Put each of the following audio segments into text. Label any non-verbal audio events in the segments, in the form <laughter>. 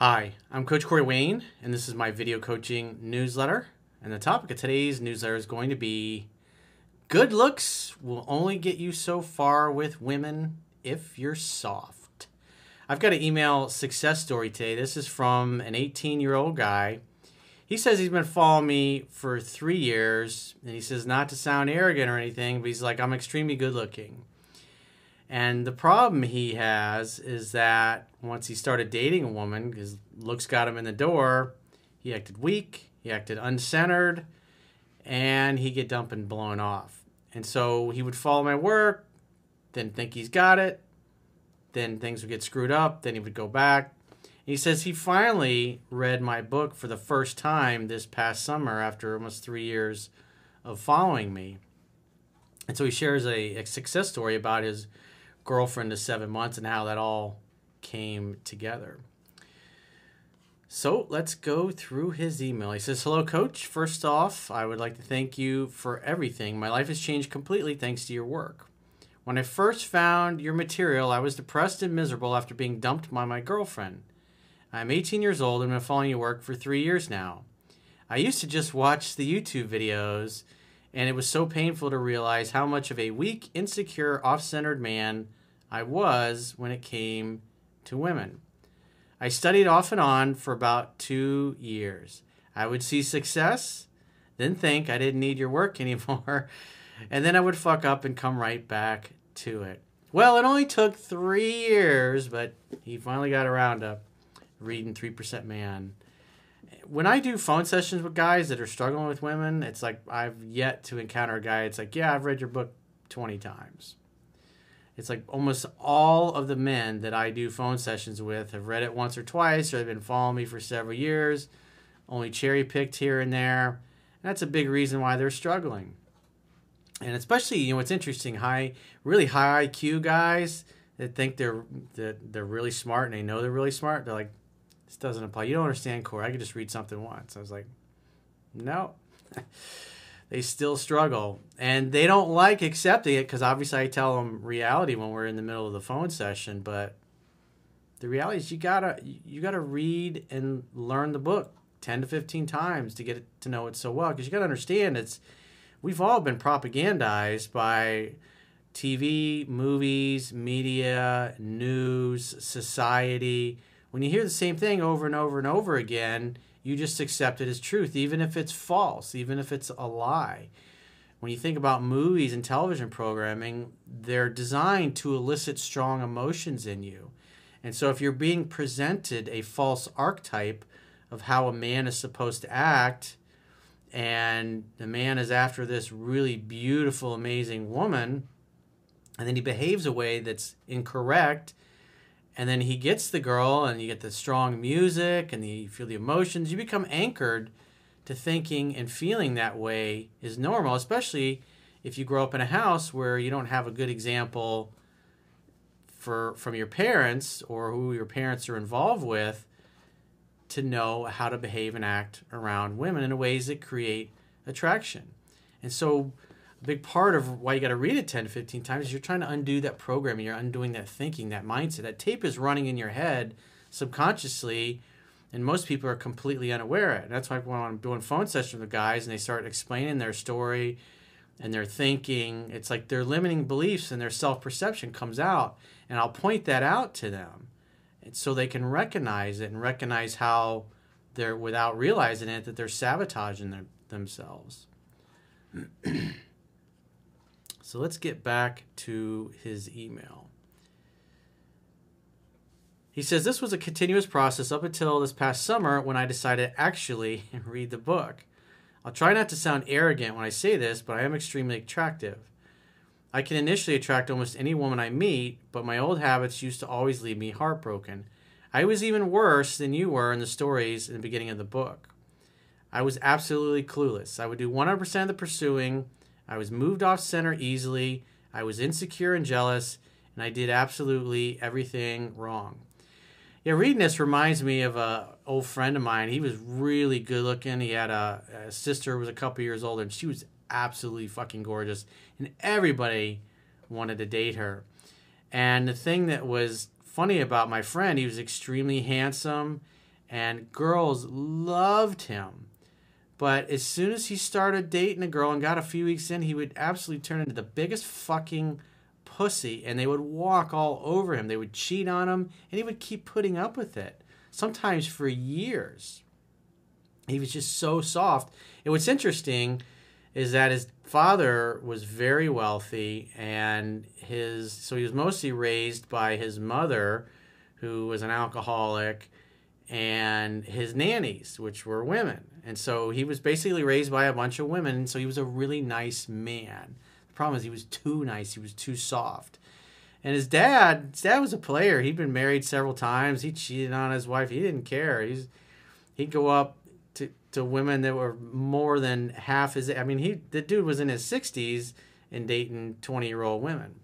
Hi, I'm Coach Corey Wayne, and this is my video coaching newsletter. And the topic of today's newsletter is going to be Good looks will only get you so far with women if you're soft. I've got an email success story today. This is from an 18 year old guy. He says he's been following me for three years, and he says not to sound arrogant or anything, but he's like, I'm extremely good looking. And the problem he has is that once he started dating a woman, his looks got him in the door, he acted weak, he acted uncentered, and he'd get dumped and blown off. And so he would follow my work, then think he's got it, then things would get screwed up, then he would go back. He says he finally read my book for the first time this past summer after almost three years of following me. And so he shares a, a success story about his girlfriend of seven months and how that all came together. So let's go through his email. He says, Hello, coach. First off, I would like to thank you for everything. My life has changed completely thanks to your work. When I first found your material, I was depressed and miserable after being dumped by my girlfriend. I'm 18 years old and been following your work for three years now. I used to just watch the YouTube videos, and it was so painful to realize how much of a weak, insecure, off centered man I was when it came to women. I studied off and on for about two years. I would see success, then think I didn't need your work <laughs> anymore, and then I would fuck up and come right back to it. Well, it only took three years, but he finally got around to reading 3% Man. When I do phone sessions with guys that are struggling with women, it's like I've yet to encounter a guy. It's like, yeah, I've read your book 20 times. It's like almost all of the men that I do phone sessions with have read it once or twice, or they've been following me for several years, only cherry picked here and there. And that's a big reason why they're struggling. And especially, you know, it's interesting, high, really high IQ guys that think they're that they're really smart and they know they're really smart. They're like, this doesn't apply. You don't understand core. I could just read something once. I was like, no. <laughs> they still struggle and they don't like accepting it because obviously I tell them reality when we're in the middle of the phone session. But the reality is you gotta you gotta read and learn the book ten to fifteen times to get to know it so well because you gotta understand it's we've all been propagandized by TV, movies, media, news, society. When you hear the same thing over and over and over again, you just accept it as truth, even if it's false, even if it's a lie. When you think about movies and television programming, they're designed to elicit strong emotions in you. And so if you're being presented a false archetype of how a man is supposed to act, and the man is after this really beautiful, amazing woman, and then he behaves a way that's incorrect and then he gets the girl and you get the strong music and the, you feel the emotions. You become anchored to thinking and feeling that way is normal especially if you grow up in a house where you don't have a good example for from your parents or who your parents are involved with to know how to behave and act around women in ways that create attraction. And so a big part of why you got to read it 10 to 15 times is you're trying to undo that programming you're undoing that thinking that mindset. That tape is running in your head subconsciously and most people are completely unaware of it. And that's why when i'm doing phone sessions with guys and they start explaining their story and their thinking it's like their limiting beliefs and their self-perception comes out and i'll point that out to them and so they can recognize it and recognize how they're without realizing it that they're sabotaging their, themselves <clears throat> So let's get back to his email. He says this was a continuous process up until this past summer when I decided to actually <laughs> read the book. I'll try not to sound arrogant when I say this, but I am extremely attractive. I can initially attract almost any woman I meet, but my old habits used to always leave me heartbroken. I was even worse than you were in the stories in the beginning of the book. I was absolutely clueless. I would do 100% of the pursuing I was moved off center easily. I was insecure and jealous, and I did absolutely everything wrong. Yeah, reading this reminds me of a old friend of mine. He was really good looking. He had a, a sister who was a couple years older, and she was absolutely fucking gorgeous, and everybody wanted to date her. And the thing that was funny about my friend, he was extremely handsome, and girls loved him. But as soon as he started dating a girl and got a few weeks in, he would absolutely turn into the biggest fucking pussy and they would walk all over him. They would cheat on him and he would keep putting up with it, sometimes for years. He was just so soft. And what's interesting is that his father was very wealthy and his so he was mostly raised by his mother who was an alcoholic and his nannies which were women. And so he was basically raised by a bunch of women so he was a really nice man. The problem is he was too nice he was too soft. And his dad his dad was a player. He'd been married several times. He cheated on his wife. He didn't care. He's he'd go up to, to women that were more than half his i mean he the dude was in his 60s and dating 20 year old women.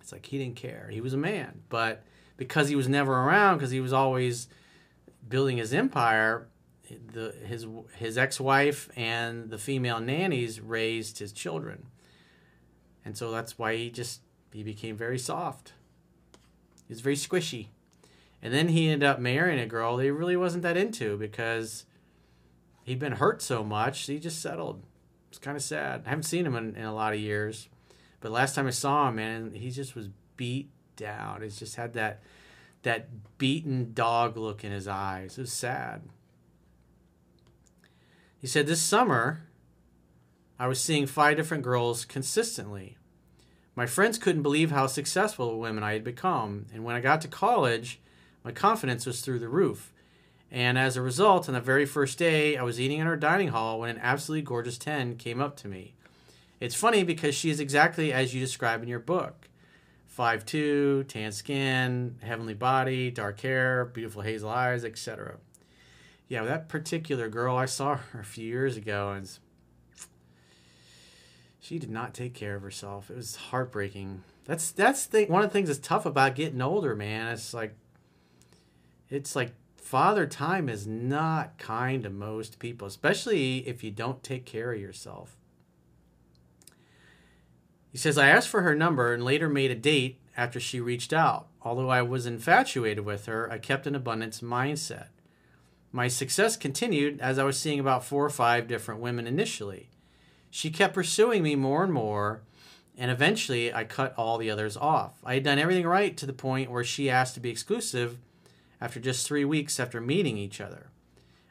It's like he didn't care. He was a man. But because he was never around because he was always building his empire the his his ex-wife and the female nannies raised his children. And so that's why he just he became very soft. He was very squishy. And then he ended up marrying a girl he really wasn't that into because he'd been hurt so much he just settled. It's kind of sad. I haven't seen him in, in a lot of years. But last time i saw him man he just was beat down. He's just had that that beaten dog look in his eyes. It was sad. He said this summer I was seeing five different girls consistently. My friends couldn't believe how successful women I had become, and when I got to college, my confidence was through the roof. And as a result, on the very first day, I was eating in our dining hall when an absolutely gorgeous 10 came up to me. It's funny because she is exactly as you describe in your book. Five two, tan skin, heavenly body, dark hair, beautiful hazel eyes, etc. Yeah, that particular girl, I saw her a few years ago, and she did not take care of herself. It was heartbreaking. That's that's the, one of the things that's tough about getting older, man. It's like it's like father time is not kind to most people, especially if you don't take care of yourself. He says, I asked for her number and later made a date after she reached out. Although I was infatuated with her, I kept an abundance mindset. My success continued as I was seeing about four or five different women initially. She kept pursuing me more and more, and eventually I cut all the others off. I had done everything right to the point where she asked to be exclusive after just three weeks after meeting each other.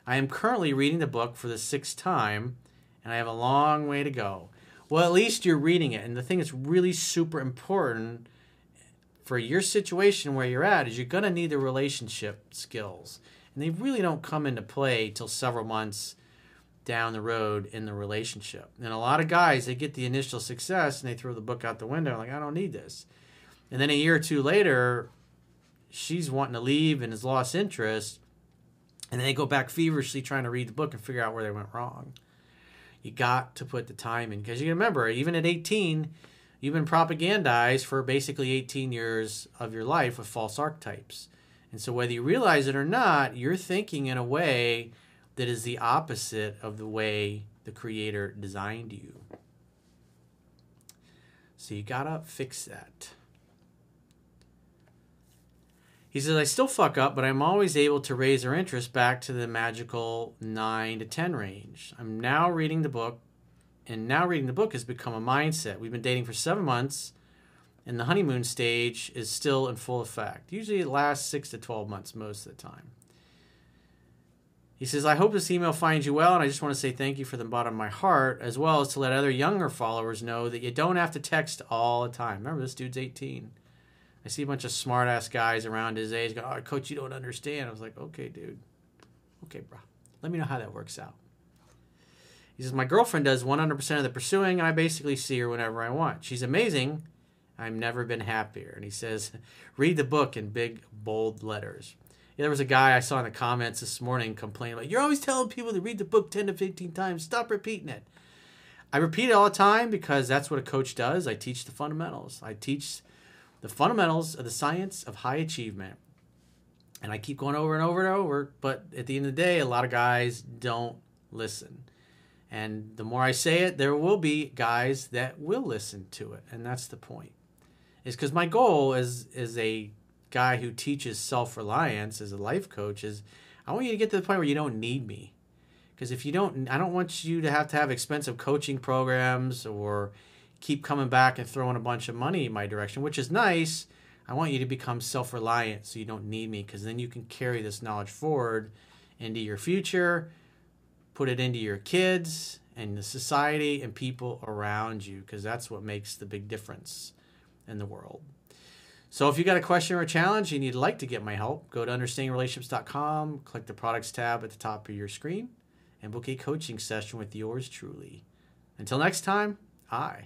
I am currently reading the book for the sixth time, and I have a long way to go. Well, at least you're reading it. And the thing that's really super important for your situation where you're at is you're going to need the relationship skills. And they really don't come into play till several months down the road in the relationship. And a lot of guys, they get the initial success and they throw the book out the window, like, I don't need this. And then a year or two later, she's wanting to leave and has lost interest. And they go back feverishly trying to read the book and figure out where they went wrong. You got to put the time in because you remember, even at 18, you've been propagandized for basically 18 years of your life with false archetypes. And so, whether you realize it or not, you're thinking in a way that is the opposite of the way the Creator designed you. So, you gotta fix that. He says, I still fuck up, but I'm always able to raise her interest back to the magical 9 to 10 range. I'm now reading the book, and now reading the book has become a mindset. We've been dating for seven months, and the honeymoon stage is still in full effect. Usually it lasts 6 to 12 months most of the time. He says, I hope this email finds you well, and I just want to say thank you from the bottom of my heart, as well as to let other younger followers know that you don't have to text all the time. Remember, this dude's 18. I see a bunch of smart ass guys around his age go, "Oh, coach, you don't understand." I was like, "Okay, dude. Okay, bro. Let me know how that works out." He says, "My girlfriend does 100% of the pursuing, I basically see her whenever I want. She's amazing. I've never been happier." And he says, <laughs> "Read the book in big bold letters." Yeah, there was a guy I saw in the comments this morning complaining like, "You're always telling people to read the book 10 to 15 times. Stop repeating it." I repeat it all the time because that's what a coach does. I teach the fundamentals. I teach the fundamentals of the science of high achievement. And I keep going over and over and over, but at the end of the day, a lot of guys don't listen. And the more I say it, there will be guys that will listen to it, and that's the point. Is because my goal as as a guy who teaches self reliance as a life coach is I want you to get to the point where you don't need me. Because if you don't, I don't want you to have to have expensive coaching programs or keep coming back and throwing a bunch of money in my direction, which is nice. I want you to become self reliant so you don't need me because then you can carry this knowledge forward into your future, put it into your kids and the society and people around you because that's what makes the big difference in the world. So if you got a question or a challenge and you'd like to get my help, go to understandingrelationships.com, click the products tab at the top of your screen, and book a coaching session with yours truly. Until next time, I